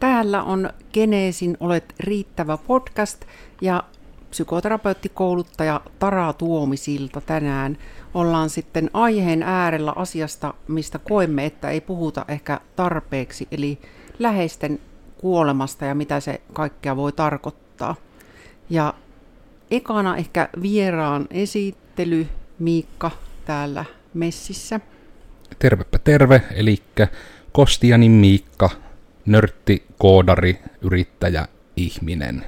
Täällä on Geneesin Olet riittävä podcast ja psykoterapeuttikouluttaja Tara Tuomisilta tänään ollaan sitten aiheen äärellä asiasta, mistä koemme, että ei puhuta ehkä tarpeeksi, eli läheisten kuolemasta ja mitä se kaikkea voi tarkoittaa. Ja ekana ehkä vieraan esittely Miikka täällä messissä. Tervepä terve, eli Kostianin Miikka, nörtti, koodari, yrittäjä, ihminen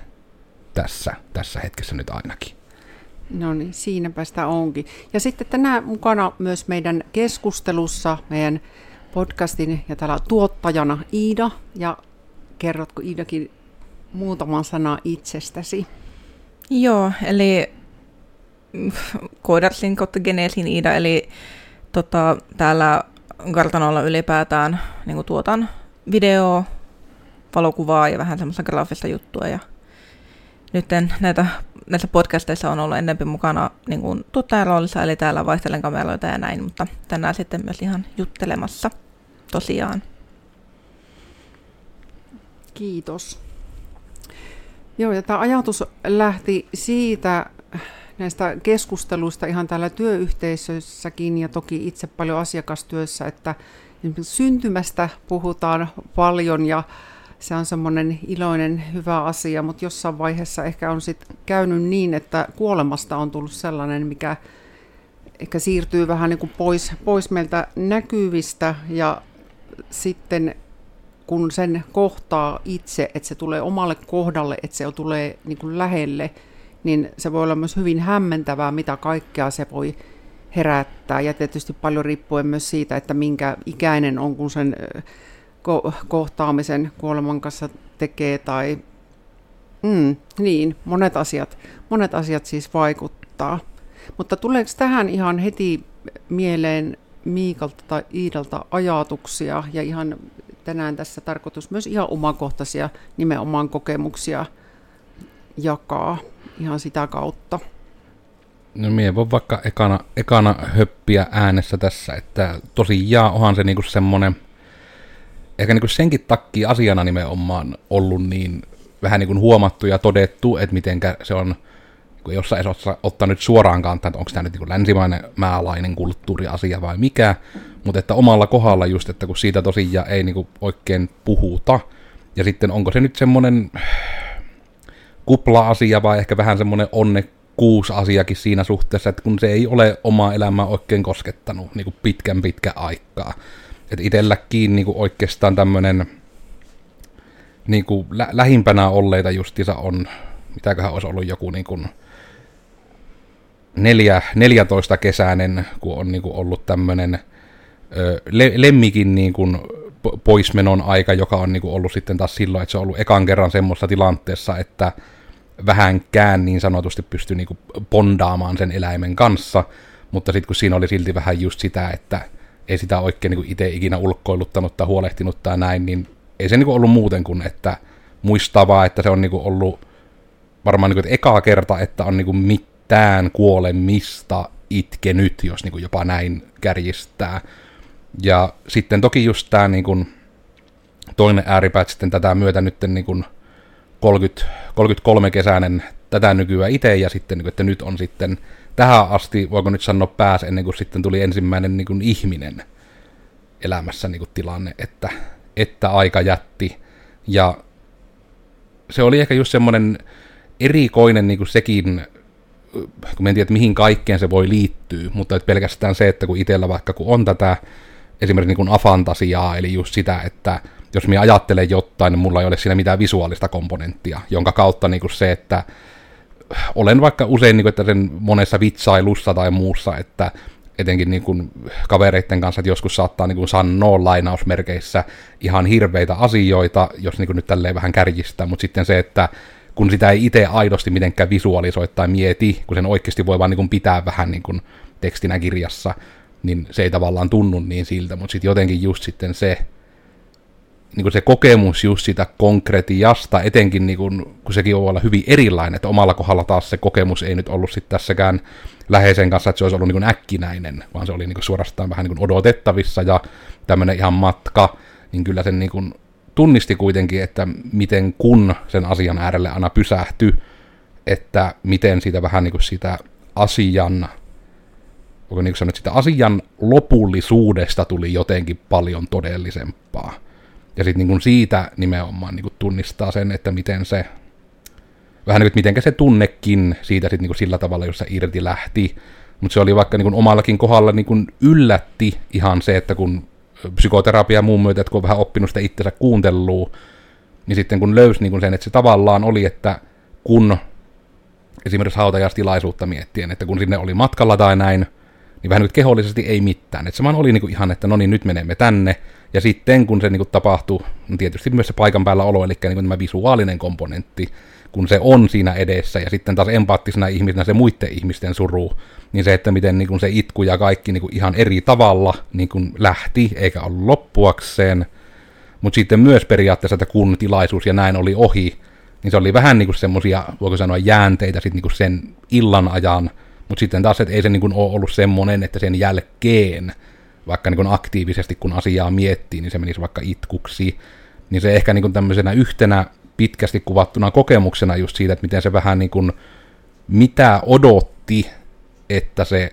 tässä, tässä hetkessä nyt ainakin. No niin, siinäpä sitä onkin. Ja sitten tänään mukana myös meidän keskustelussa meidän podcastin ja täällä tuottajana Iida. Ja kerrotko Iidakin muutaman sana itsestäsi? Joo, eli Koodarsin kautta Genesin Iida, eli tota, täällä Kartanolla ylipäätään niin tuotan video, valokuvaa ja vähän semmoista graafista juttua. Ja nyt näitä, näissä podcasteissa on ollut ennempi mukana niin kuin tuottajan roolissa, eli täällä vaihtelen kameroita ja näin, mutta tänään sitten myös ihan juttelemassa tosiaan. Kiitos. Joo, ja tämä ajatus lähti siitä näistä keskusteluista ihan täällä työyhteisössäkin ja toki itse paljon asiakastyössä, että syntymästä puhutaan paljon ja se on semmoinen iloinen, hyvä asia, mutta jossain vaiheessa ehkä on sitten käynyt niin, että kuolemasta on tullut sellainen, mikä ehkä siirtyy vähän niin kuin pois, pois meiltä näkyvistä ja sitten kun sen kohtaa itse, että se tulee omalle kohdalle, että se tulee niin kuin lähelle, niin se voi olla myös hyvin hämmentävää, mitä kaikkea se voi herättää. Ja tietysti paljon riippuen myös siitä, että minkä ikäinen on, kun sen ko- kohtaamisen kuoleman kanssa tekee. Tai, mm, niin, monet asiat, monet asiat siis vaikuttaa. Mutta tuleeko tähän ihan heti mieleen Miikalta tai Iidalta ajatuksia ja ihan tänään tässä tarkoitus myös ihan omakohtaisia nimenomaan kokemuksia jakaa ihan sitä kautta. No mie voin vaikka ekana, ekana höppiä äänessä tässä, että tosiaan onhan se niinku semmonen, ehkä niinku senkin takia asiana nimenomaan ollut niin vähän niinku huomattu ja todettu, että mitenkä se on, kun jossain edes ottaa nyt suoraan kantaa, että onko tämä nyt niinku länsimainen määlainen kulttuuriasia vai mikä, mutta että omalla kohdalla just, että kun siitä tosiaan ei niinku oikein puhuta, ja sitten onko se nyt semmoinen kupla-asia vai ehkä vähän semmoinen onnekuusasiakin siinä suhteessa, että kun se ei ole omaa elämää oikein koskettanut niin kuin pitkän pitkä aikaa. Että itselläkin niin kuin oikeastaan tämmöinen niin kuin lä- lähimpänä olleita justiinsa on, mitäköhän olisi ollut joku niin kuin neljä, 14 kesäinen, kun on niin kuin ollut tämmöinen le- lemmikin niin kuin poismenon aika, joka on niin kuin ollut sitten taas silloin, että se on ollut ekan kerran semmoisessa tilanteessa, että vähänkään niin sanotusti pystyi niin kuin pondaamaan sen eläimen kanssa, mutta sitten kun siinä oli silti vähän just sitä, että ei sitä oikein niin itse ikinä ulkoiluttanut tai huolehtinut tai näin, niin ei se niin kuin ollut muuten kuin, että muistaa vaan, että se on niin kuin ollut varmaan niin kuin, että ekaa kerta, että on niin kuin mitään kuolemista itkenyt, jos niin kuin jopa näin kärjistää. Ja sitten toki just tämä niin kuin, toinen ääripää sitten tätä myötä nyt niin kuin 30, 33 kesäinen tätä nykyään itse, ja sitten, niin että nyt on sitten tähän asti, voiko nyt sanoa pääs, ennen kuin sitten tuli ensimmäinen niin kuin ihminen elämässä niin kuin tilanne, että, että aika jätti. Ja se oli ehkä just semmoinen erikoinen niin kuin sekin, kun en tiedä, että mihin kaikkeen se voi liittyä, mutta että pelkästään se, että kun itsellä vaikka kun on tätä esimerkiksi niin kuin afantasiaa, eli just sitä, että jos minä ajattelen jotain, niin mulla ei ole siinä mitään visuaalista komponenttia, jonka kautta niin kuin se, että olen vaikka usein niin kuin, että sen monessa vitsailussa tai muussa, että etenkin niin kuin kavereiden kanssa, että joskus saattaa niin kuin sanoa lainausmerkeissä ihan hirveitä asioita, jos niin kuin nyt tälleen vähän kärjistää, mutta sitten se, että kun sitä ei itse aidosti mitenkään visualisoi tai mieti, kun sen oikeasti voi vaan niin kuin pitää vähän niin kuin tekstinä kirjassa, niin se ei tavallaan tunnu niin siltä, mutta sitten jotenkin just sitten se, niin kuin se kokemus just sitä konkretiasta, etenkin niin kuin, kun sekin voi olla hyvin erilainen, että omalla kohdalla taas se kokemus ei nyt ollut sitten tässäkään läheisen kanssa, että se olisi ollut niin kuin äkkinäinen, vaan se oli niin kuin suorastaan vähän niin kuin odotettavissa ja tämmöinen ihan matka, niin kyllä sen niin kuin tunnisti kuitenkin, että miten kun sen asian äärelle aina pysähtyi, että miten siitä vähän niin kuin sitä asian, voiko niin sanoa, että sitä asian lopullisuudesta tuli jotenkin paljon todellisempaa. Ja sitten niin siitä nimenomaan niin tunnistaa sen, että miten se, vähän niin kuin, miten se tunnekin siitä sitten niin sillä tavalla, jossa irti lähti. Mutta se oli vaikka niin omallakin kohdalla niin yllätti ihan se, että kun psykoterapia muun myötä, että kun on vähän oppinut sitä itsensä kuuntelua, niin sitten kun löysi niin sen, että se tavallaan oli, että kun esimerkiksi hautajastilaisuutta miettien, että kun sinne oli matkalla tai näin, niin vähän nyt kehollisesti ei mitään. Että se vaan oli niin kuin ihan, että no niin, nyt menemme tänne. Ja sitten kun se niin kuin tapahtui, niin tietysti myös se paikan päällä olo, eli niin kuin tämä visuaalinen komponentti, kun se on siinä edessä, ja sitten taas empaattisena ihmisenä se muiden ihmisten suru, niin se, että miten niin kuin se itku ja kaikki niin kuin ihan eri tavalla niin kuin lähti, eikä ollut loppuakseen, mutta sitten myös periaatteessa, että kun tilaisuus ja näin oli ohi, niin se oli vähän niin kuin semmoisia, voiko sanoa, jäänteitä sitten niin kuin sen illan ajan, mutta sitten taas, että ei se niin kuin ole ollut semmoinen, että sen jälkeen, vaikka niin kuin aktiivisesti kun asiaa miettii, niin se menisi vaikka itkuksi, niin se ehkä niin kuin tämmöisenä yhtenä pitkästi kuvattuna kokemuksena just siitä, että miten se vähän niin kuin, mitä odotti, että se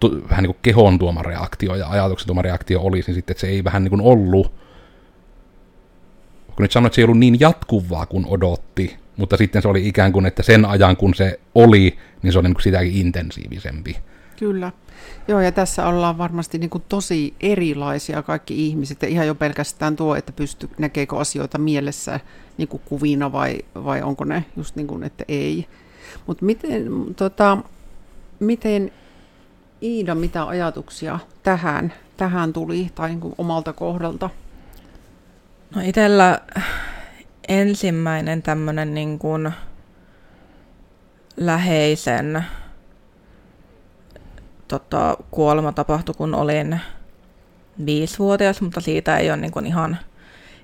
tu, vähän niin kuin kehon tuoma reaktio ja ajatuksen tuoma reaktio olisi, niin sitten että se ei vähän niin kuin ollut, kun nyt sanoin, että se ei ollut niin jatkuvaa kuin odotti, mutta sitten se oli ikään kuin, että sen ajan kun se oli, niin se oli niin kuin sitäkin intensiivisempi. Kyllä. Joo, ja tässä ollaan varmasti niin kuin tosi erilaisia kaikki ihmiset, ja ihan jo pelkästään tuo, että pysty, näkeekö asioita mielessä niin kuin kuvina vai, vai onko ne just niin kuin, että ei. Mutta miten, tota, miten Iida, mitä ajatuksia tähän, tähän tuli tai niin kuin omalta kohdalta? No itsellä ensimmäinen tämmöinen niin kuin läheisen tota, kuolema tapahtui, kun olin viisivuotias, mutta siitä ei ole niin kuin ihan,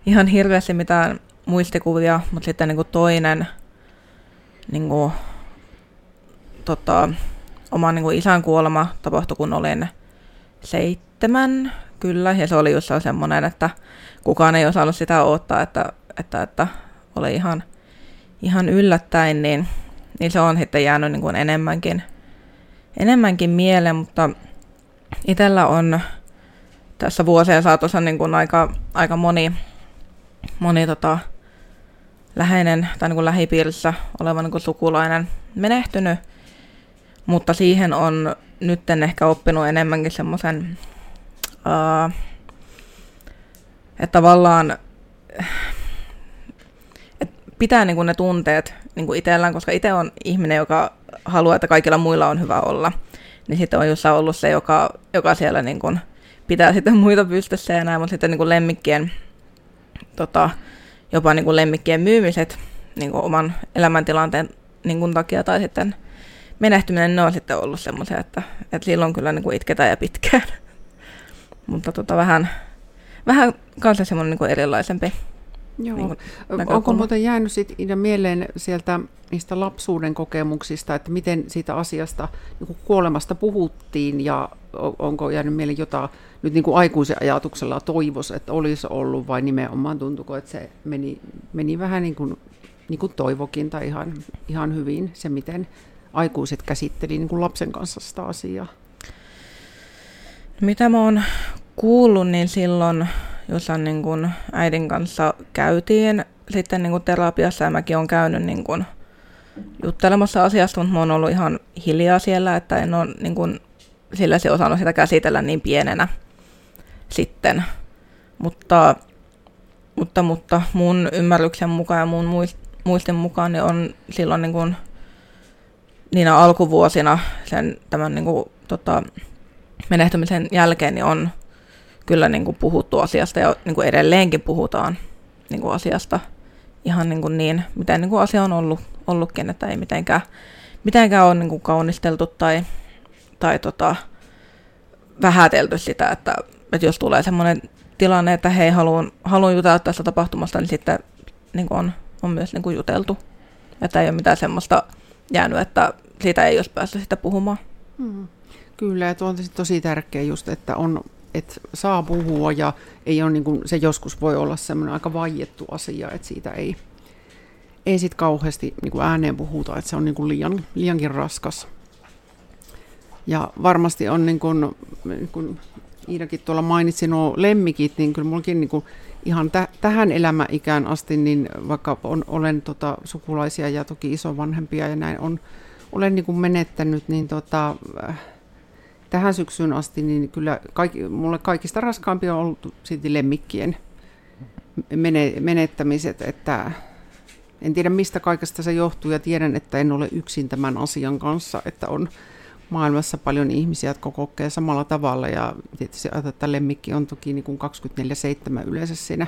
ihan hirveästi mitään muistikuvia, mutta sitten niin kuin toinen niin kuin, tota, oman niin kuin isän kuolema tapahtui, kun olin seitsemän, kyllä, ja se oli just semmoinen, että kukaan ei osannut sitä odottaa, että, että, että oli ihan, ihan yllättäen, niin, niin se on sitten jäänyt niin kuin enemmänkin, enemmänkin mieleen, mutta itsellä on tässä vuosien saatossa niin kuin aika, aika moni, moni tota, läheinen tai niin kuin lähipiirissä oleva niin kuin sukulainen menehtynyt, mutta siihen on nyt ehkä oppinut enemmänkin semmoisen, uh, että tavallaan pitää niin kuin ne tunteet niin kuin itsellään, koska itse on ihminen, joka haluaa, että kaikilla muilla on hyvä olla. Niin sitten on just ollut se, joka, joka siellä niin kuin pitää sitten muita pystyssä ja näin, mutta sitten niin kuin lemmikkien, tota, jopa niin kuin lemmikkien myymiset niin kuin oman elämäntilanteen niin kuin takia tai sitten menehtyminen, ne on sitten ollut semmoisia, että, että silloin kyllä niin kuin itketään ja pitkään. Mutta tota, vähän, vähän kanssa semmoinen niin kuin erilaisempi Joo. Niin Onko muuten jäänyt sit mieleen sieltä niistä lapsuuden kokemuksista, että miten siitä asiasta niin kuolemasta puhuttiin ja onko jäänyt mieleen jotain nyt niin kuin aikuisen ajatuksella toivos, että olisi ollut vai nimenomaan tuntuko, että se meni, meni vähän niin kuin, niin kuin toivokin tai ihan, ihan hyvin se, miten aikuiset käsitteli niin kuin lapsen kanssa sitä asiaa? Mitä mä oon kuullut, niin silloin jossa niin kuin äidin kanssa käytiin sitten niin kuin terapiassa ja mäkin olen käynyt niin kuin juttelemassa asiasta, mutta mä oon ollut ihan hiljaa siellä, että en ole niin kuin, sillä se osannut sitä käsitellä niin pienenä sitten. Mutta, mutta, mutta mun ymmärryksen mukaan ja mun muistin mukaan niin on silloin niin kuin, niinä alkuvuosina sen tämän niin kuin, tota, menehtymisen jälkeen niin on kyllä niin kuin puhuttu asiasta ja niin kuin edelleenkin puhutaan niin kuin asiasta ihan niin, kuin niin miten niin kuin asia on ollut, ollutkin, että ei mitenkään, mitenkään ole niin kuin kaunisteltu tai, tai tota, vähätelty sitä, että, että jos tulee semmoinen tilanne, että hei, haluan, haluan jutella tästä tapahtumasta, niin sitten niin kuin on, on myös niin kuin juteltu. Että ei ole mitään semmoista jäänyt, että siitä ei olisi päässyt sitä puhumaan. Hmm. Kyllä, että on tosi tärkeää just, että on että saa puhua ja ei ole niin kuin, se joskus voi olla semmoinen aika vaiettu asia, että siitä ei, ei sit kauheasti niin kuin ääneen puhuta, että se on niin kuin liian, liiankin raskas. Ja varmasti on niin kuin, niin kuin Iidakin tuolla mainitsi nuo lemmikit, niin kyllä mullakin niin kuin ihan täh- tähän elämäikään asti, niin vaikka on, olen tota, sukulaisia ja toki isovanhempia ja näin on, olen niin kuin menettänyt, niin tota, äh, tähän syksyyn asti, niin kyllä kaikki, mulle kaikista raskaampi on ollut silti lemmikkien menettämiset, että en tiedä mistä kaikesta se johtuu ja tiedän, että en ole yksin tämän asian kanssa, että on maailmassa paljon ihmisiä, jotka kokee samalla tavalla ja tietysti että lemmikki on toki niin kuin 24-7 yleensä siinä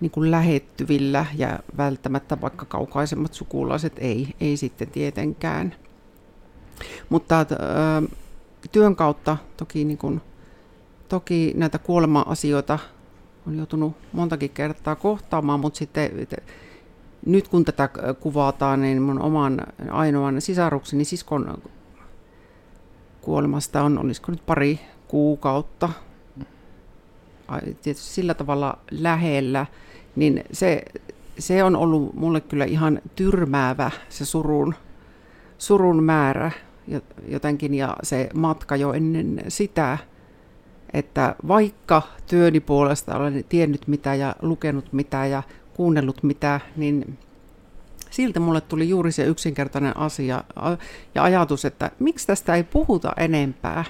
niin kuin lähettyvillä ja välttämättä vaikka kaukaisemmat sukulaiset ei, ei sitten tietenkään. Mutta äh, työn kautta. Toki, niin kuin, toki näitä kuolema-asioita on joutunut montakin kertaa kohtaamaan, mutta sitten nyt kun tätä kuvataan, niin mun oman ainoan sisarukseni siskon kuolemasta on, olisiko nyt pari kuukautta, tietysti sillä tavalla lähellä, niin se, se on ollut mulle kyllä ihan tyrmäävä se surun, surun määrä jotenkin ja se matka jo ennen sitä, että vaikka työni puolesta olen tiennyt mitä ja lukenut mitä ja kuunnellut mitä, niin siltä mulle tuli juuri se yksinkertainen asia ja ajatus, että miksi tästä ei puhuta enempää,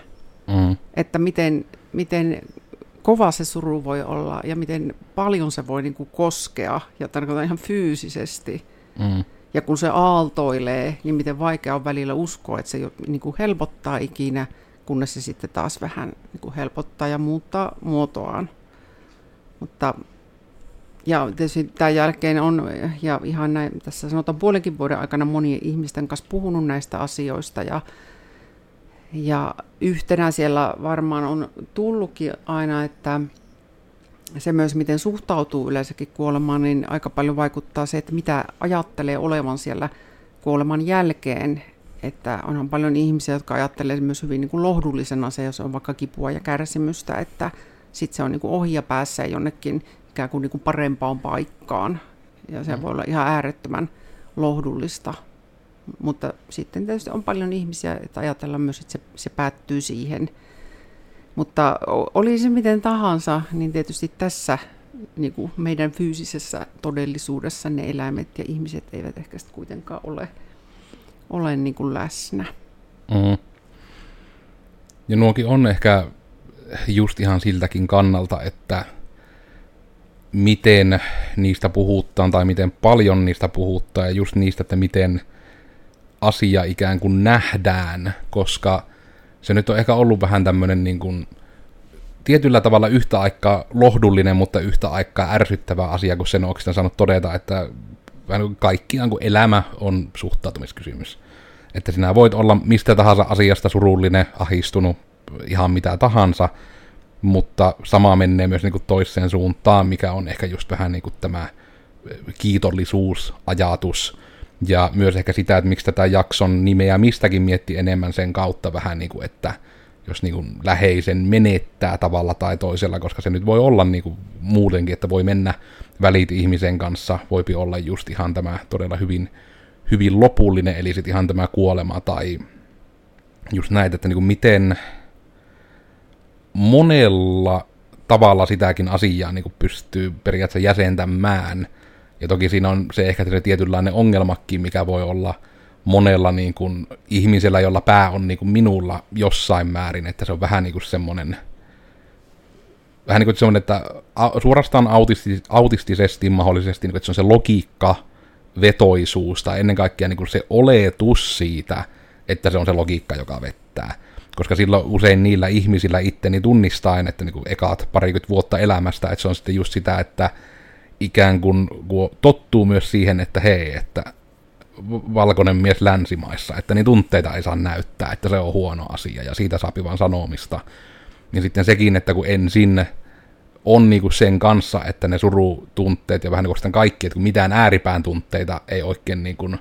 mm. että miten, miten kova se suru voi olla ja miten paljon se voi niin kuin koskea ja tarkoitan ihan fyysisesti. Mm. Ja kun se aaltoilee, niin miten vaikea on välillä uskoa, että se niin kuin helpottaa ikinä, kunnes se sitten taas vähän niin kuin helpottaa ja muuttaa muotoaan. Mutta ja tietysti tämän jälkeen on, ja ihan näin, tässä sanotaan puolenkin vuoden aikana monien ihmisten kanssa puhunut näistä asioista, ja, ja yhtenä siellä varmaan on tullutkin aina, että se myös, miten suhtautuu yleensäkin kuolemaan, niin aika paljon vaikuttaa se, että mitä ajattelee olevan siellä kuoleman jälkeen. Että onhan paljon ihmisiä, jotka ajattelee myös hyvin niin kuin lohdullisena se, jos on vaikka kipua ja kärsimystä, että sitten se on niin kuin ohi ja päässä jonnekin ikään kuin, niin kuin parempaan paikkaan. Ja se mm. voi olla ihan äärettömän lohdullista. Mutta sitten tietysti on paljon ihmisiä, että ajatellaan myös, että se, se päättyy siihen. Mutta oli se miten tahansa, niin tietysti tässä niin kuin meidän fyysisessä todellisuudessa ne eläimet ja ihmiset eivät ehkä sitten kuitenkaan ole, ole niin kuin läsnä. Mm. Ja nuokin on ehkä just ihan siltäkin kannalta, että miten niistä puhuttaan tai miten paljon niistä puhuttaa ja just niistä, että miten asia ikään kuin nähdään, koska se nyt on ehkä ollut vähän tämmöinen niin kuin tietyllä tavalla yhtä aikaa lohdullinen, mutta yhtä aikaa ärsyttävä asia, kun sen oikeastaan saanut todeta, että kaikkiaan kuin elämä on suhtautumiskysymys. Että sinä voit olla mistä tahansa asiasta surullinen, ahistunut, ihan mitä tahansa, mutta sama menee myös niin kuin toiseen suuntaan, mikä on ehkä just vähän niin kuin tämä kiitollisuusajatus, ja myös ehkä sitä, että miksi tätä jakson nimeä mistäkin mietti enemmän sen kautta vähän niin kuin, että jos niin kuin läheisen menettää tavalla tai toisella, koska se nyt voi olla niin kuin muutenkin, että voi mennä välit ihmisen kanssa, voipi olla just ihan tämä todella hyvin, hyvin lopullinen, eli sitten ihan tämä kuolema tai just näitä, että niin kuin miten, monella tavalla sitäkin asiaa niin kuin pystyy periaatteessa jäsentämään. Ja toki siinä on se ehkä se tietynlainen ongelmakin, mikä voi olla monella niin kuin, ihmisellä, jolla pää on niin kuin minulla jossain määrin, että se on vähän niin kuin semmoinen, vähän niin kuin semmoinen, että suorastaan autistis, autistisesti mahdollisesti, niin kuin, että se on se logiikka, vetoisuus tai ennen kaikkea niin kuin se oletus siitä, että se on se logiikka, joka vettää. Koska silloin usein niillä ihmisillä itteni tunnistaen, että niin kuin ekat parikymmentä vuotta elämästä, että se on sitten just sitä, että ikään kuin tottuu myös siihen, että hei, että valkoinen mies länsimaissa, että niin tunteita ei saa näyttää, että se on huono asia ja siitä saapi vaan sanomista. Ja sitten sekin, että kun ensin on niinku sen kanssa, että ne surutunteet ja vähän niin kuin kaikki, että kun mitään ääripään tunteita ei oikein niin kuin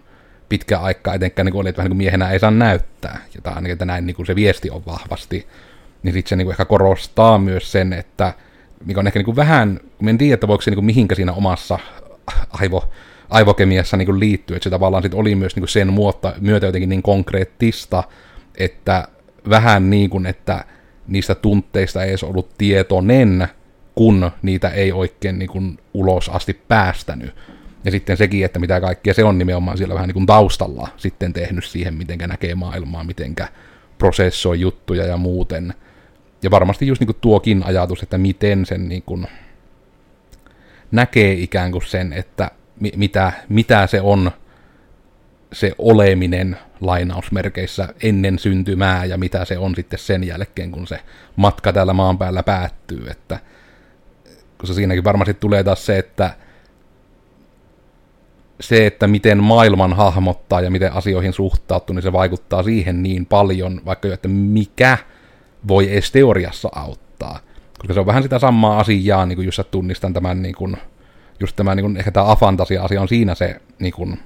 pitkä aikaa, etenkään niin oli, että vähän niin kuin miehenä ei saa näyttää. Ja tämä ainakin, että näin niin kuin se viesti on vahvasti. niin sitten se niin kuin ehkä korostaa myös sen, että mikä on ehkä niin kuin vähän, en tiedä, että voiko se niin kuin mihinkä siinä omassa aivo, aivokemiassa niin kuin liittyy, että se tavallaan sit oli myös niin kuin sen muotta, myötä jotenkin niin konkreettista, että vähän niin kuin, että niistä tunteista ei edes ollut tietoinen, kun niitä ei oikein niin kuin ulos asti päästänyt. Ja sitten sekin, että mitä kaikkea se on nimenomaan siellä vähän niin kuin taustalla sitten tehnyt siihen, miten näkee maailmaa, miten prosessoi juttuja ja muuten. Ja varmasti just niin kuin tuokin ajatus, että miten sen niin kuin näkee ikään kuin sen, että mi- mitä, mitä se on se oleminen lainausmerkeissä ennen syntymää ja mitä se on sitten sen jälkeen, kun se matka täällä maan päällä päättyy. Että, koska siinäkin varmasti tulee taas se, että se, että miten maailman hahmottaa ja miten asioihin suhtautuu, niin se vaikuttaa siihen niin paljon, vaikka jo, että mikä voi edes teoriassa auttaa. Koska se on vähän sitä samaa asiaa, niin kuin just tunnistan tämän, niin kuin, just tämä, niin kuin, ehkä tämä afantasia-asia on siinä se, niin kuin,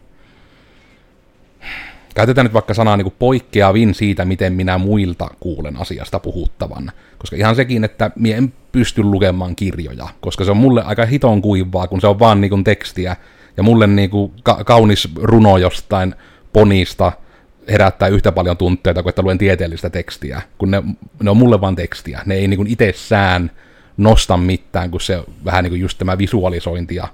käytetään nyt vaikka sanaa niin kuin poikkeavin siitä, miten minä muilta kuulen asiasta puhuttavan. Koska ihan sekin, että minä en pysty lukemaan kirjoja, koska se on mulle aika hiton kuivaa, kun se on vaan niin kuin tekstiä, ja mulle niin kuin ka- kaunis runo jostain ponista herättää yhtä paljon tunteita kuin että luen tieteellistä tekstiä, kun ne, ne on mulle vaan tekstiä. Ne ei niin kuin itsessään nosta mitään, kun se vähän niin kuin just tämä visualisointi ja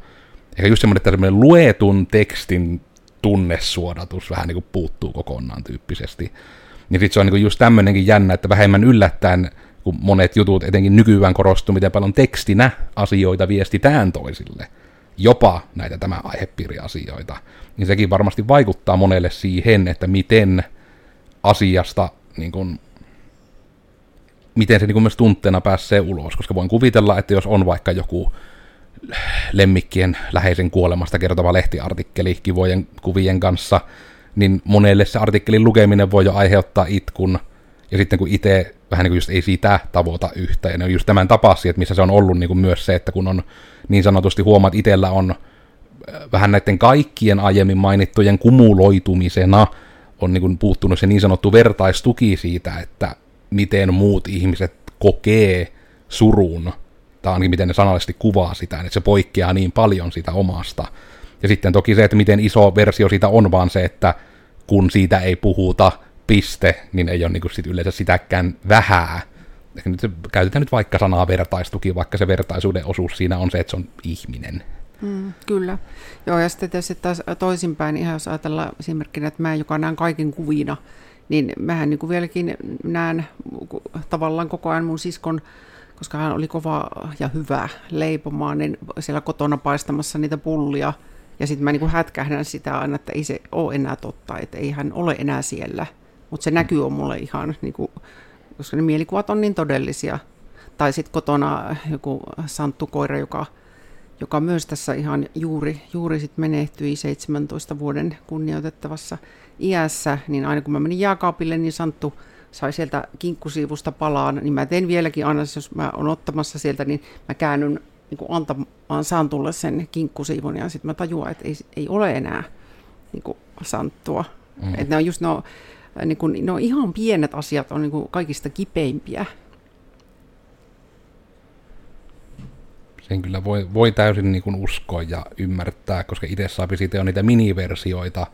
ehkä just semmoinen, että semmoinen luetun tekstin tunnesuodatus vähän niin kuin puuttuu kokonaan tyyppisesti. Niin sitten se on niin kuin just tämmöinenkin jännä, että vähemmän yllättäen, kun monet jutut etenkin nykyään korostuu, miten paljon tekstinä asioita viestitään toisille – jopa näitä tämä aihepiiriasioita, niin sekin varmasti vaikuttaa monelle siihen, että miten asiasta, niin kuin, miten se niin kuin myös tunteena pääsee ulos, koska voin kuvitella, että jos on vaikka joku lemmikkien läheisen kuolemasta kertova lehtiartikkeli kivojen kuvien kanssa, niin monelle se artikkelin lukeminen voi jo aiheuttaa itkun, ja sitten kun itse vähän niin kuin just ei siitä tavoita yhtä, ja ne on just tämän tapasi, että missä se on ollut niin kuin myös se, että kun on niin sanotusti huomaat itsellä on äh, vähän näiden kaikkien aiemmin mainittujen kumuloitumisena on niin kuin puuttunut se niin sanottu vertaistuki siitä, että miten muut ihmiset kokee surun, tai ainakin miten ne sanallisesti kuvaa sitä, että se poikkeaa niin paljon sitä omasta. Ja sitten toki se, että miten iso versio siitä on, vaan se, että kun siitä ei puhuta, piste, niin ei ole niin kuin sit yleensä sitäkään vähää, ehkä nyt käytetään nyt vaikka sanaa vertaistuki, vaikka se vertaisuuden osuus siinä on se, että se on ihminen. Mm, kyllä. Joo, ja sitten tietysti taas toisinpäin, ihan jos ajatellaan esimerkkinä, että mä, joka näen kaiken kuvina, niin mähän niin kuin vieläkin näen tavallaan koko ajan mun siskon, koska hän oli kova ja hyvä leipomaan, niin siellä kotona paistamassa niitä pullia, ja sitten mä niin kuin hätkähdän sitä aina, että ei se ole enää totta, että ei hän ole enää siellä. Mutta se näkyy on mulle ihan niin kuin koska ne mielikuvat on niin todellisia. Tai sitten kotona joku santtukoira, joka, joka myös tässä ihan juuri, juuri sit menehtyi 17 vuoden kunnioitettavassa iässä, niin aina kun mä menin jääkaapille, niin Santtu sai sieltä kinkkusiivusta palaan, niin mä teen vieläkin aina, jos mä oon ottamassa sieltä, niin mä käännyn niin kuin antamaan Santulle sen kinkkusiivun ja sitten mä tajuan, että ei, ei ole enää niin kuin Santtua. Mm. Että ne on just no, niin kuin, no ihan pienet asiat on niin kuin kaikista kipeimpiä. Sen kyllä voi, voi täysin niin kuin uskoa ja ymmärtää, koska itse saapi siitä jo niitä miniversioita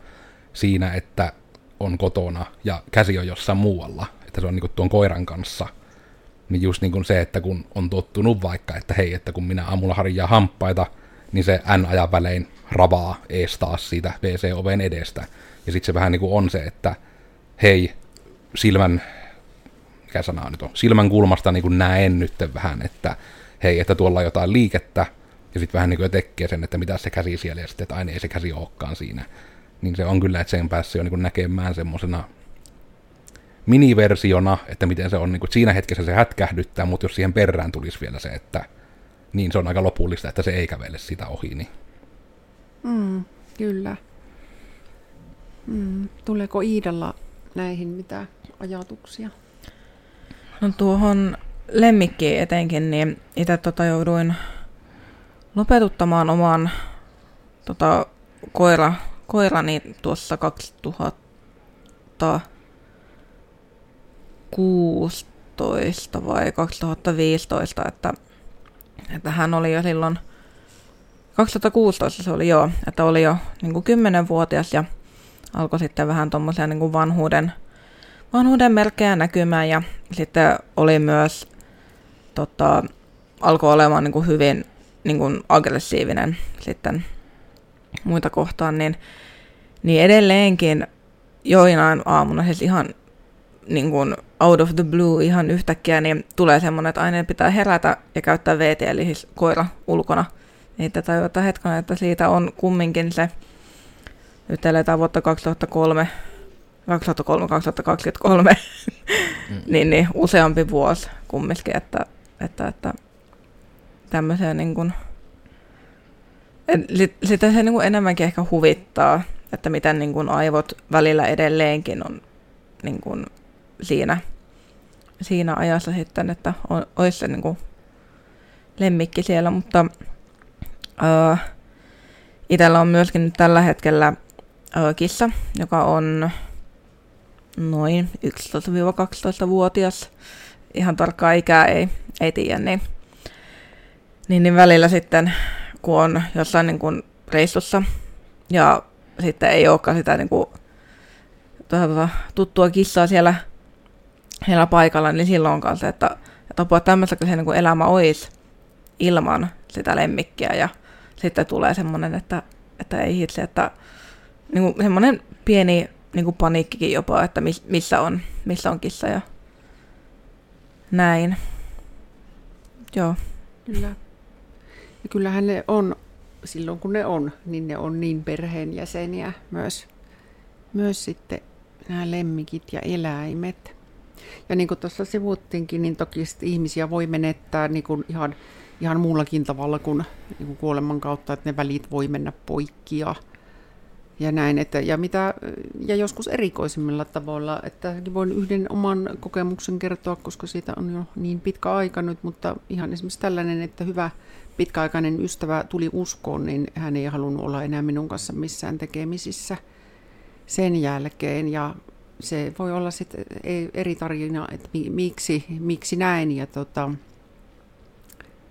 siinä, että on kotona ja käsi on jossain muualla, että se on niin kuin tuon koiran kanssa. Niin just niin kuin se, että kun on tottunut vaikka, että hei, että kun minä aamulla harjaa hamppaita, niin se N-ajan välein ravaa ees taas siitä WC-oven edestä. Ja sitten se vähän niin kuin on se, että hei, silmän, mikä sana nyt on, silmän kulmasta niin näen nyt vähän, että hei, että tuolla on jotain liikettä, ja sitten vähän niin kuin tekee sen, että mitä se käsi siellä, ja sitten, että aina ei se käsi olekaan siinä. Niin se on kyllä, että sen päässä jo niin näkemään semmoisena miniversiona, että miten se on, niin kuin, siinä hetkessä se hätkähdyttää, mutta jos siihen perään tulisi vielä se, että niin se on aika lopullista, että se ei kävele sitä ohi. Niin. Mm, kyllä. Mm, tuleeko Iidalla näihin mitä ajatuksia? No tuohon lemmikkiin etenkin, niin itse tota jouduin lopetuttamaan oman tota, koira, koirani tuossa 2016 2014 vai 2015, että, että hän oli jo silloin, 2016 se oli jo, että oli jo niin kuin 10-vuotias ja alkoi sitten vähän tuommoisia niin vanhuuden, vanhuuden merkkejä näkymään ja sitten oli myös, tota, alkoi olemaan niin kuin hyvin niin kuin aggressiivinen sitten muita kohtaan, niin, niin edelleenkin joinain aamuna, siis ihan niin kuin out of the blue ihan yhtäkkiä, niin tulee semmoinen, että aina pitää herätä ja käyttää VT, eli siis koira ulkona. Niin tajuta hetken, että siitä on kumminkin se, nyt eletään vuotta 2003, 2003-2023, mm. niin, niin useampi vuosi kumminkin, että, että, että tämmöisiä niin kuin, sitä se niin kuin enemmänkin ehkä huvittaa, että miten niin kuin aivot välillä edelleenkin on niin kuin siinä, siinä ajassa sitten, että on, olisi se niin kuin lemmikki siellä, mutta uh, itsellä on myöskin nyt tällä hetkellä kissa, joka on noin 11-12-vuotias. Ihan tarkkaa ikää ei, ei tiedä, niin, niin, niin välillä sitten, kun on jossain niin kuin reissussa ja sitten ei olekaan sitä niin kuin, tuota, tuttua kissaa siellä siellä paikalla, niin silloin on kanssa, että, että apua tämmöistä se niin elämä olisi ilman sitä lemmikkiä ja sitten tulee semmoinen, että, että ei hitse, että niin kuin semmoinen pieni niin kuin paniikkikin jopa, että miss, missä, on, missä on kissa ja näin. Joo. Kyllä. Ja kyllähän ne on, silloin kun ne on, niin ne on niin perheenjäseniä myös, myös sitten nämä lemmikit ja eläimet. Ja niin kuin tuossa sivuttiinkin, niin toki ihmisiä voi menettää niin kuin ihan, ihan muullakin tavalla kuin, niin kuin kuoleman kautta, että ne välit voi mennä poikki ja, ja näin. Että, ja, mitä, ja joskus erikoisimmilla tavoilla, että voin yhden oman kokemuksen kertoa, koska siitä on jo niin pitkä aika nyt, mutta ihan esimerkiksi tällainen, että hyvä pitkäaikainen ystävä tuli uskoon, niin hän ei halunnut olla enää minun kanssa missään tekemisissä sen jälkeen. Ja se voi olla sitten eri tarina, että miksi, miksi näin. Ja, tota,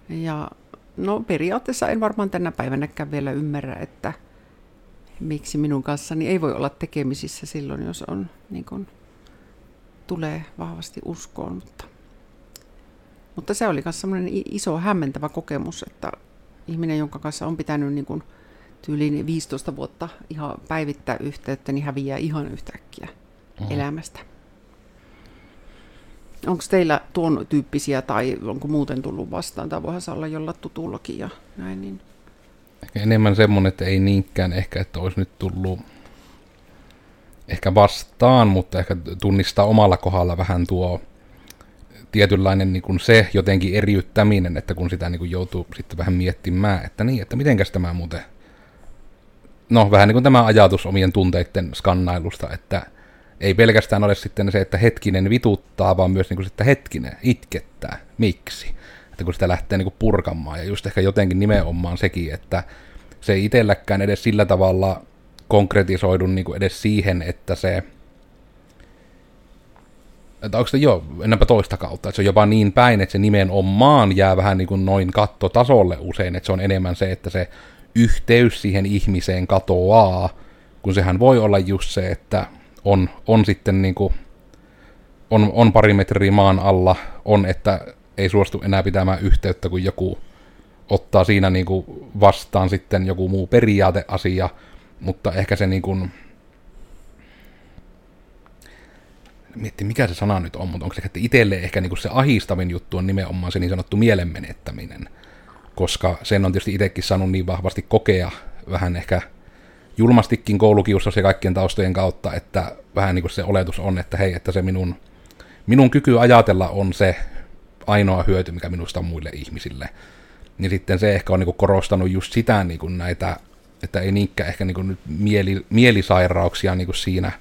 ja no periaatteessa en varmaan tänä päivänäkään vielä ymmärrä, että miksi minun kanssani ei voi olla tekemisissä silloin, jos on, niin kun, tulee vahvasti uskoon. Mutta, mutta se oli myös sellainen iso hämmentävä kokemus, että ihminen, jonka kanssa on pitänyt niin kun, tyyliin 15 vuotta ihan päivittää yhteyttä, niin häviää ihan yhtäkkiä mm. elämästä. Onko teillä tuon tyyppisiä tai onko muuten tullut vastaan, tai voihan olla jolla tutullakin ja näin. Niin. Ehkä enemmän semmoinen, että ei niinkään ehkä, että olisi nyt tullut ehkä vastaan, mutta ehkä tunnistaa omalla kohdalla vähän tuo tietynlainen niin kuin se jotenkin eriyttäminen, että kun sitä niin kuin joutuu sitten vähän miettimään, että niin, että mitenkäs tämä muuten, no vähän niin kuin tämä ajatus omien tunteiden skannailusta, että ei pelkästään ole sitten se, että hetkinen vituttaa, vaan myös niin kuin, että hetkinen itkettää. Miksi? Että kun sitä lähtee niin purkamaan. Ja just ehkä jotenkin nimenomaan sekin, että se ei itselläkään edes sillä tavalla konkretisoidu niin kuin edes siihen, että se että onko se jo enempä toista kautta, että se on jopa niin päin, että se nimenomaan jää vähän niin kuin noin kattotasolle usein, että se on enemmän se, että se yhteys siihen ihmiseen katoaa, kun sehän voi olla just se, että on, on sitten niin kuin, on, on pari metriä maan alla, on, että ei suostu enää pitämään yhteyttä, kun joku ottaa siinä niin kuin vastaan sitten joku muu periaateasia, mutta ehkä se niin kuin, mietti mikä se sana nyt on, mutta onko se, että itselle ehkä niin kuin se ahistavin juttu on nimenomaan se niin sanottu mielenmenettäminen, koska sen on tietysti itsekin saanut niin vahvasti kokea vähän ehkä julmastikin koulukiusaus ja kaikkien taustojen kautta, että vähän niin kuin se oletus on, että hei, että se minun, minun kyky ajatella on se ainoa hyöty, mikä minusta on muille ihmisille. Niin sitten se ehkä on niin korostanut just sitä niin kuin näitä, että ei niinkään ehkä niin kuin nyt mieli, mielisairauksia niin kuin siinä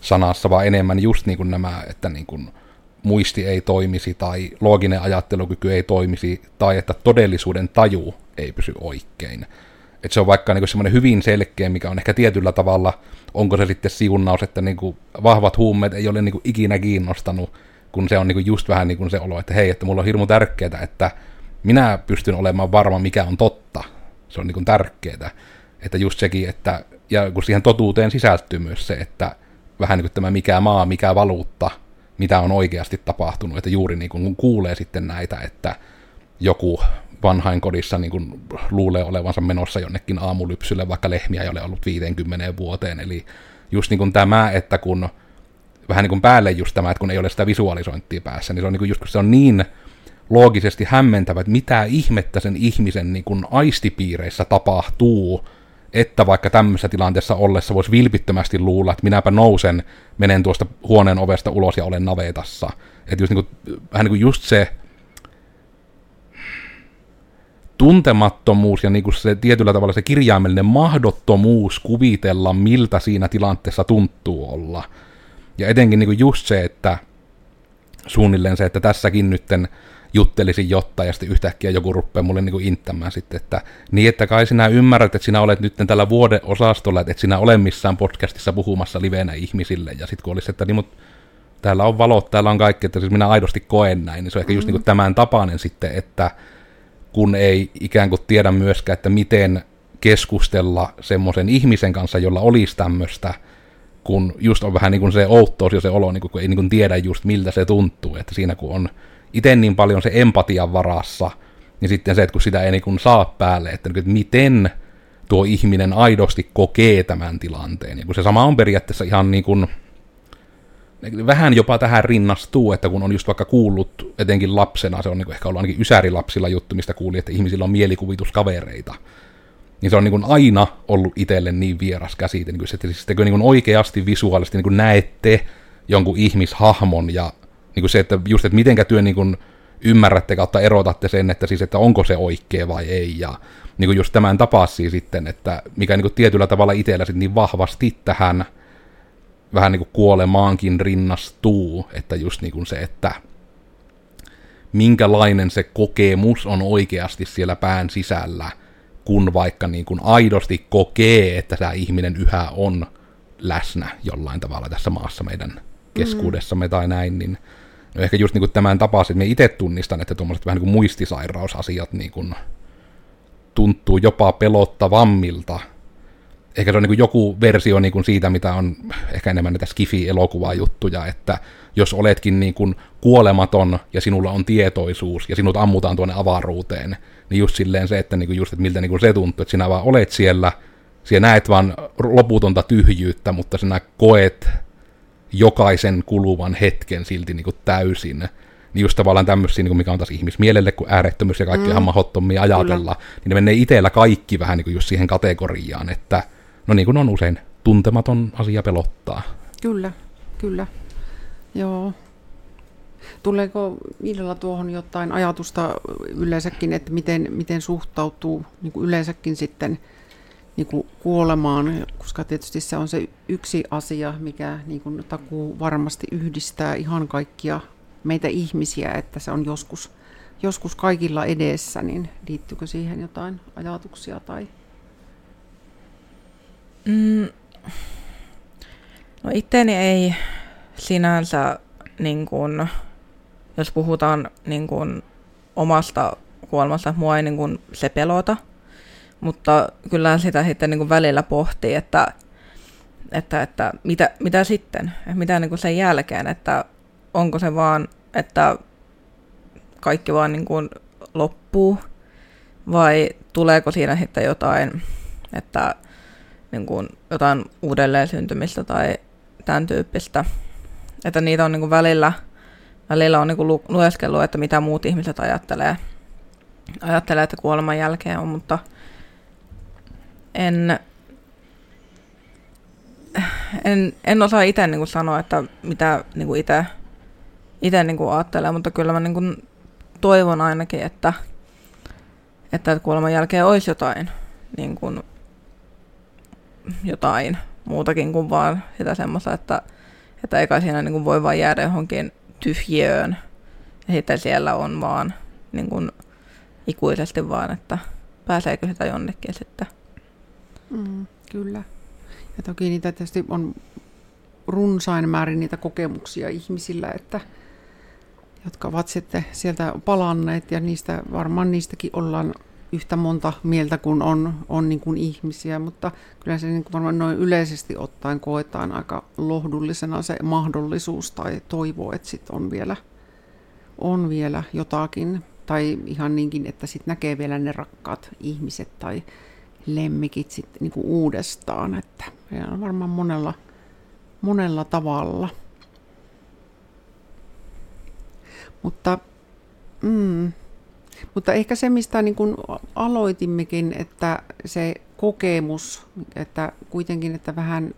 sanassa, vaan enemmän just niin kuin nämä, että niin kuin muisti ei toimisi tai looginen ajattelukyky ei toimisi tai että todellisuuden taju ei pysy oikein että se on vaikka niin semmoinen hyvin selkeä, mikä on ehkä tietyllä tavalla, onko se sitten siunaus, että niin kuin vahvat huumeet ei ole niin kuin ikinä kiinnostanut, kun se on niin just vähän niin kuin se olo, että hei, että mulla on hirmu tärkeää, että minä pystyn olemaan varma, mikä on totta. Se on niin tärkeää. Että just sekin, että, ja kun siihen totuuteen sisältyy myös se, että vähän niin kuin tämä mikä maa, mikä valuutta, mitä on oikeasti tapahtunut, että juuri niin kuin kun kuulee sitten näitä, että joku vanhainkodissa niin kuin luulee olevansa menossa jonnekin aamulypsylle, vaikka lehmiä ei ole ollut 50 vuoteen, eli just niin kuin tämä, että kun vähän niin kuin päälle just tämä, että kun ei ole sitä visualisointia päässä, niin se on niin kuin just kun se on niin loogisesti hämmentävä, että mitä ihmettä sen ihmisen niin kuin aistipiireissä tapahtuu, että vaikka tämmöisessä tilanteessa ollessa voisi vilpittömästi luulla, että minäpä nousen, menen tuosta huoneen ovesta ulos ja olen navetassa. Että just, niin kuin, vähän niin kuin just se tuntemattomuus ja niin kuin se tietyllä tavalla se kirjaimellinen mahdottomuus kuvitella, miltä siinä tilanteessa tuntuu olla. Ja etenkin niin kuin just se, että suunnilleen se, että tässäkin nytten juttelisin jotta, ja sitten yhtäkkiä joku rupeaa mulle niin inttämään sitten, että niin, että kai sinä ymmärrät, että sinä olet nyt tällä vuoden osastolla, että et sinä ole missään podcastissa puhumassa livenä ihmisille, ja sitten kun olisi, että niin, mutta täällä on valot, täällä on kaikki, että siis minä aidosti koen näin, niin se on ehkä mm-hmm. just niin kuin tämän tapainen sitten, että kun ei ikään kuin tiedä myöskään, että miten keskustella semmoisen ihmisen kanssa, jolla olisi tämmöistä, kun just on vähän niin kuin se outous ja se olo, niin kuin, kun ei niin kuin tiedä just miltä se tuntuu, että siinä kun on itse niin paljon se empatian varassa, niin sitten se, että kun sitä ei niin kuin saa päälle, että, niin että miten tuo ihminen aidosti kokee tämän tilanteen. Ja kun se sama on periaatteessa ihan niin kuin, vähän jopa tähän rinnastuu, että kun on just vaikka kuullut etenkin lapsena, se on niin ehkä ollut ainakin ysärilapsilla juttu, mistä kuuli, että ihmisillä on mielikuvituskavereita. Niin se on niin kuin aina ollut itselle niin vieras käsite, niin kuin, että siis niin kuin oikeasti visuaalisesti niin kuin näette jonkun ihmishahmon ja niin kuin se, että just, että mitenkä työ niin kuin ymmärrätte kautta erotatte sen, että siis, että onko se oikea vai ei, ja niin kuin just tämän tapasi sitten, että mikä niin kuin tietyllä tavalla itsellä sitten niin vahvasti tähän vähän niin kuin kuolemaankin rinnastuu, että just niin kuin se, että minkälainen se kokemus on oikeasti siellä pään sisällä, kun vaikka niin kuin aidosti kokee, että tämä ihminen yhä on läsnä jollain tavalla tässä maassa meidän keskuudessamme mm. tai näin, niin ehkä just niin kuin tämän tapaisin, että me itse tunnistan, että tuommoiset vähän niin kuin muistisairausasiat niin kuin tuntuu jopa pelottavammilta. Ehkä se on niin kuin joku versio niin kuin siitä, mitä on ehkä enemmän näitä skifi-elokuvajuttuja, että jos oletkin niin kuin kuolematon ja sinulla on tietoisuus ja sinut ammutaan tuonne avaruuteen, niin just silleen se, että, niin kuin just, että miltä niin kuin se tuntuu, että sinä vaan olet siellä, siellä näet vaan loputonta tyhjyyttä, mutta sinä koet jokaisen kuluvan hetken silti niin kuin täysin. Niin just tavallaan tämmöisiä, niin kuin mikä on taas ihmismielelle, kun äärettömyys ja kaikki mm. ihan mahdottomia ajatella, Kyllä. niin ne menee itsellä kaikki vähän niin kuin just siihen kategoriaan, että no niin kuin on usein, tuntematon asia pelottaa. Kyllä, kyllä. Joo. Tuleeko Viidellä tuohon jotain ajatusta yleensäkin, että miten, miten suhtautuu niin kuin yleensäkin sitten – niin kuin kuolemaan, koska tietysti se on se yksi asia, mikä niin kuin takuu varmasti yhdistää ihan kaikkia meitä ihmisiä, että se on joskus, joskus kaikilla edessä, niin liittyykö siihen jotain ajatuksia tai? Mm, no itteeni ei sinänsä, niin kuin, jos puhutaan niin kuin, omasta kuolemasta, mua ei niin kuin, se pelota – mutta kyllä sitä sitten niin kuin välillä pohtii, että, että, että mitä, mitä sitten, mitä niin kuin sen jälkeen, että onko se vaan, että kaikki vaan niin kuin loppuu, vai tuleeko siinä sitten jotain, että niin kuin jotain uudelleen syntymistä tai tämän tyyppistä. Että niitä on niin kuin välillä, välillä on niin lueskellut, että mitä muut ihmiset ajattelee, ajattelee, että kuoleman jälkeen on, mutta en, en, en osaa itse niin sanoa, että mitä niin itse, itse niin kuin ajattelee, mutta kyllä mä niin kuin toivon ainakin, että, että kuoleman jälkeen olisi jotain, niin kuin, jotain muutakin kuin vaan sitä semmoista, että, että eikä siinä niin kuin voi vaan jäädä johonkin tyhjiöön ja sitten siellä on vaan niin kuin, ikuisesti vaan, että pääseekö sitä jonnekin sitten. Mm, kyllä. Ja toki niitä tietysti on runsain määrin niitä kokemuksia ihmisillä, että, jotka ovat sitten sieltä palanneet ja niistä varmaan niistäkin ollaan yhtä monta mieltä kuin on, on niin kuin ihmisiä, mutta kyllä se niin kuin varmaan noin yleisesti ottaen koetaan aika lohdullisena se mahdollisuus tai toivo, että sit on vielä, on vielä jotakin. Tai ihan niinkin, että sit näkee vielä ne rakkaat ihmiset tai lemmikit sit niin kuin uudestaan. Että on varmaan monella, monella tavalla. Mutta mm, mutta ehkä se, mistä niin kuin aloitimmekin, että se kokemus, että kuitenkin, että vähän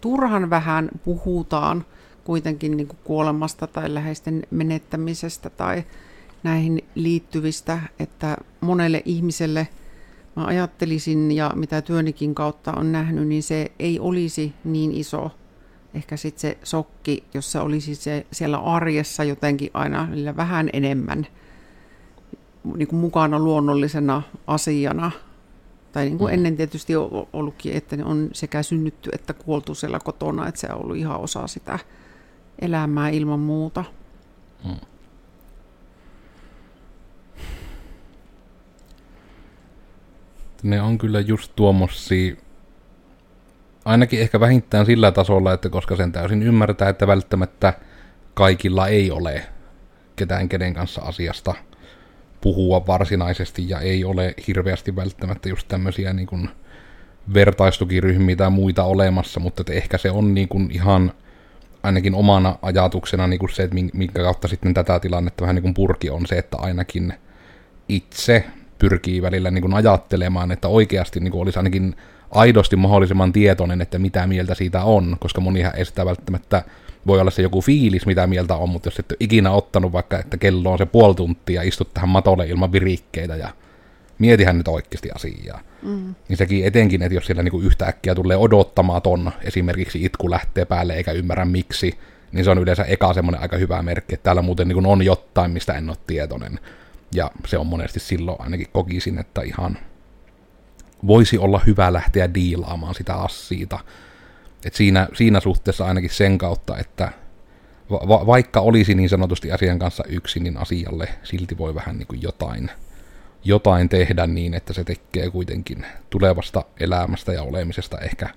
turhan vähän puhutaan kuitenkin niin kuin kuolemasta tai läheisten menettämisestä tai näihin liittyvistä, että monelle ihmiselle mä ajattelisin ja mitä työnikin kautta on nähnyt, niin se ei olisi niin iso ehkä sitten se sokki, jos se olisi se siellä arjessa jotenkin aina vähän enemmän – niin kuin mukana luonnollisena asiana. Tai niin kuin mm. ennen tietysti on ollutkin, että ne on sekä synnytty että kuoltu siellä kotona, että se on ollut ihan osa sitä elämää ilman muuta. Mm. Ne on kyllä just tuommoisia, ainakin ehkä vähintään sillä tasolla, että koska sen täysin ymmärtää, että välttämättä kaikilla ei ole ketään kenen kanssa asiasta – puhua varsinaisesti ja ei ole hirveästi välttämättä just tämmöisiä niin kuin vertaistukiryhmiä tai muita olemassa, mutta että ehkä se on niin kuin ihan ainakin omana ajatuksena niin kuin se, että minkä kautta sitten tätä tilannetta vähän niin kuin purki on se, että ainakin itse pyrkii välillä niin kuin ajattelemaan, että oikeasti niin kuin olisi ainakin aidosti mahdollisimman tietoinen, että mitä mieltä siitä on, koska monihan ei sitä välttämättä voi olla se joku fiilis, mitä mieltä on, mutta jos et ole ikinä ottanut vaikka, että kello on se puoli tuntia ja istut tähän matolle ilman virikkeitä ja mietihän nyt oikeasti asiaa. Mm. Niin sekin etenkin, että jos siellä niinku yhtäkkiä tulee odottamaton, esimerkiksi itku lähtee päälle eikä ymmärrä miksi, niin se on yleensä eka semmoinen aika hyvä merkki, että täällä muuten niinku on jotain, mistä en ole tietoinen. Ja se on monesti silloin ainakin kokisin, että ihan voisi olla hyvä lähteä diilaamaan sitä assiita et siinä, siinä suhteessa ainakin sen kautta, että va- vaikka olisi niin sanotusti asian kanssa yksin, niin asialle silti voi vähän niin kuin jotain, jotain tehdä niin, että se tekee kuitenkin tulevasta elämästä ja olemisesta ehkä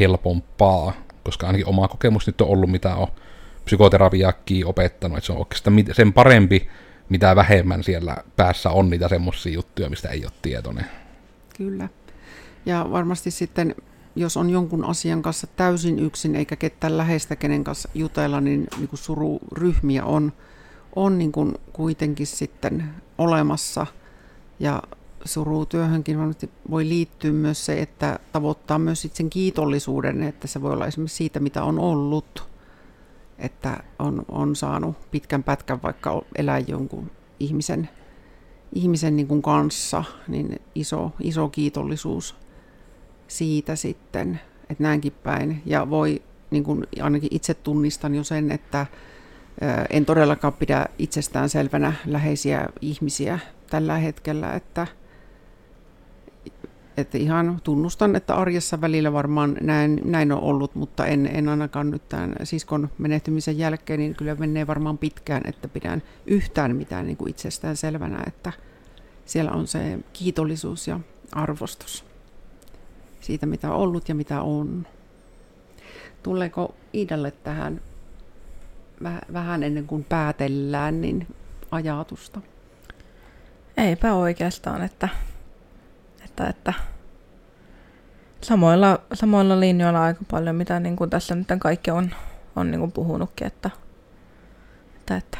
helpompaa, koska ainakin oma kokemus nyt on ollut, mitä on psykoterapiakin opettanut, että se on oikeastaan sen parempi, mitä vähemmän siellä päässä on niitä semmoisia juttuja, mistä ei ole tietoinen. Kyllä. Ja varmasti sitten jos on jonkun asian kanssa täysin yksin eikä ketään läheistä kenen kanssa jutella, niin, niin kuin sururyhmiä on, on niin kuin kuitenkin sitten olemassa. Ja surutyöhönkin voi liittyä myös se, että tavoittaa myös sen kiitollisuuden, että se voi olla esimerkiksi siitä, mitä on ollut. Että on, on saanut pitkän pätkän vaikka elää jonkun ihmisen, ihmisen niin kuin kanssa, niin iso, iso kiitollisuus – siitä sitten, että näinkin päin. Ja voi, niin kuin ainakin itse tunnistan jo sen, että en todellakaan pidä itsestään selvänä läheisiä ihmisiä tällä hetkellä, että, että ihan tunnustan, että arjessa välillä varmaan näin, näin on ollut, mutta en, en ainakaan nyt tämän siskon menehtymisen jälkeen, niin kyllä menee varmaan pitkään, että pidän yhtään mitään niin kuin itsestään selvänä, että siellä on se kiitollisuus ja arvostus siitä, mitä on ollut ja mitä on. Tuleeko Iidalle tähän vähän ennen kuin päätellään, niin ajatusta? Eipä oikeastaan, että, että, että samoilla, samoilla linjoilla aika paljon, mitä niin kuin tässä nyt kaikki on, on niin kuin puhunutkin, että, että, että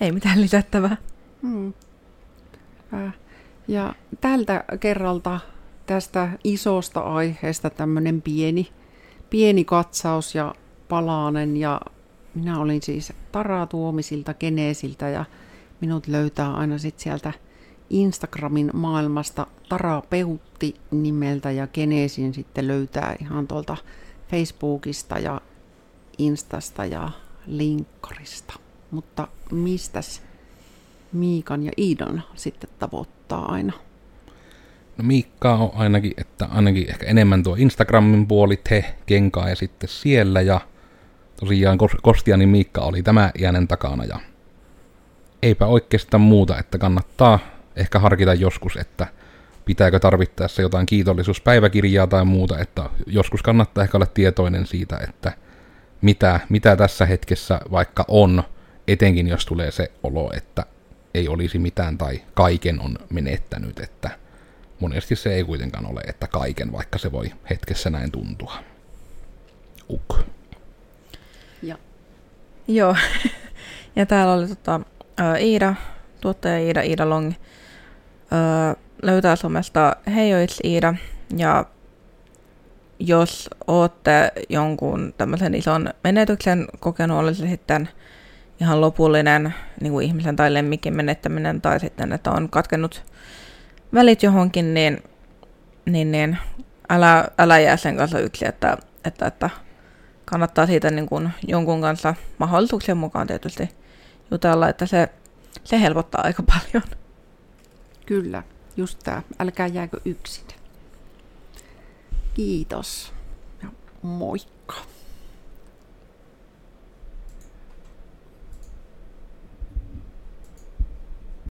ei mitään lisättävää. Hmm. Ja tältä kerralta tästä isosta aiheesta tämmöinen pieni, pieni katsaus ja palanen. Ja minä olin siis Tara Tuomisilta Geneesiltä ja minut löytää aina sitten sieltä Instagramin maailmasta Tarapeutti nimeltä ja Geneesin sitten löytää ihan tuolta Facebookista ja Instasta ja linkkarista. Mutta mistäs Miikan ja Iidan sitten tavoittaa aina? No Miikka on ainakin, että ainakin ehkä enemmän tuo Instagramin puoli, te, kenkaa ja sitten siellä. Ja tosiaan Kostianin Miikka oli tämä iänen takana ja eipä oikeastaan muuta, että kannattaa ehkä harkita joskus, että pitääkö tarvittaessa jotain kiitollisuuspäiväkirjaa tai muuta, että joskus kannattaa ehkä olla tietoinen siitä, että mitä, mitä tässä hetkessä vaikka on, etenkin jos tulee se olo, että ei olisi mitään tai kaiken on menettänyt, että monesti se ei kuitenkaan ole, että kaiken, vaikka se voi hetkessä näin tuntua. Uk. Ja. Joo. ja täällä oli tota, Iida, tuottaja Iida, Iida Long, löytää somesta Heijoits Iida, ja jos olette jonkun tämmöisen ison menetyksen kokenut, olisi sitten ihan lopullinen niin kuin ihmisen tai lemmikin menettäminen, tai sitten, että on katkennut välit johonkin, niin, niin, niin älä, älä jää sen kanssa yksi, että, että, että kannattaa siitä niin kuin jonkun kanssa mahdollisuuksien mukaan tietysti jutella, että se, se helpottaa aika paljon. Kyllä, just tämä. Älkää jääkö yksin. Kiitos ja moikka.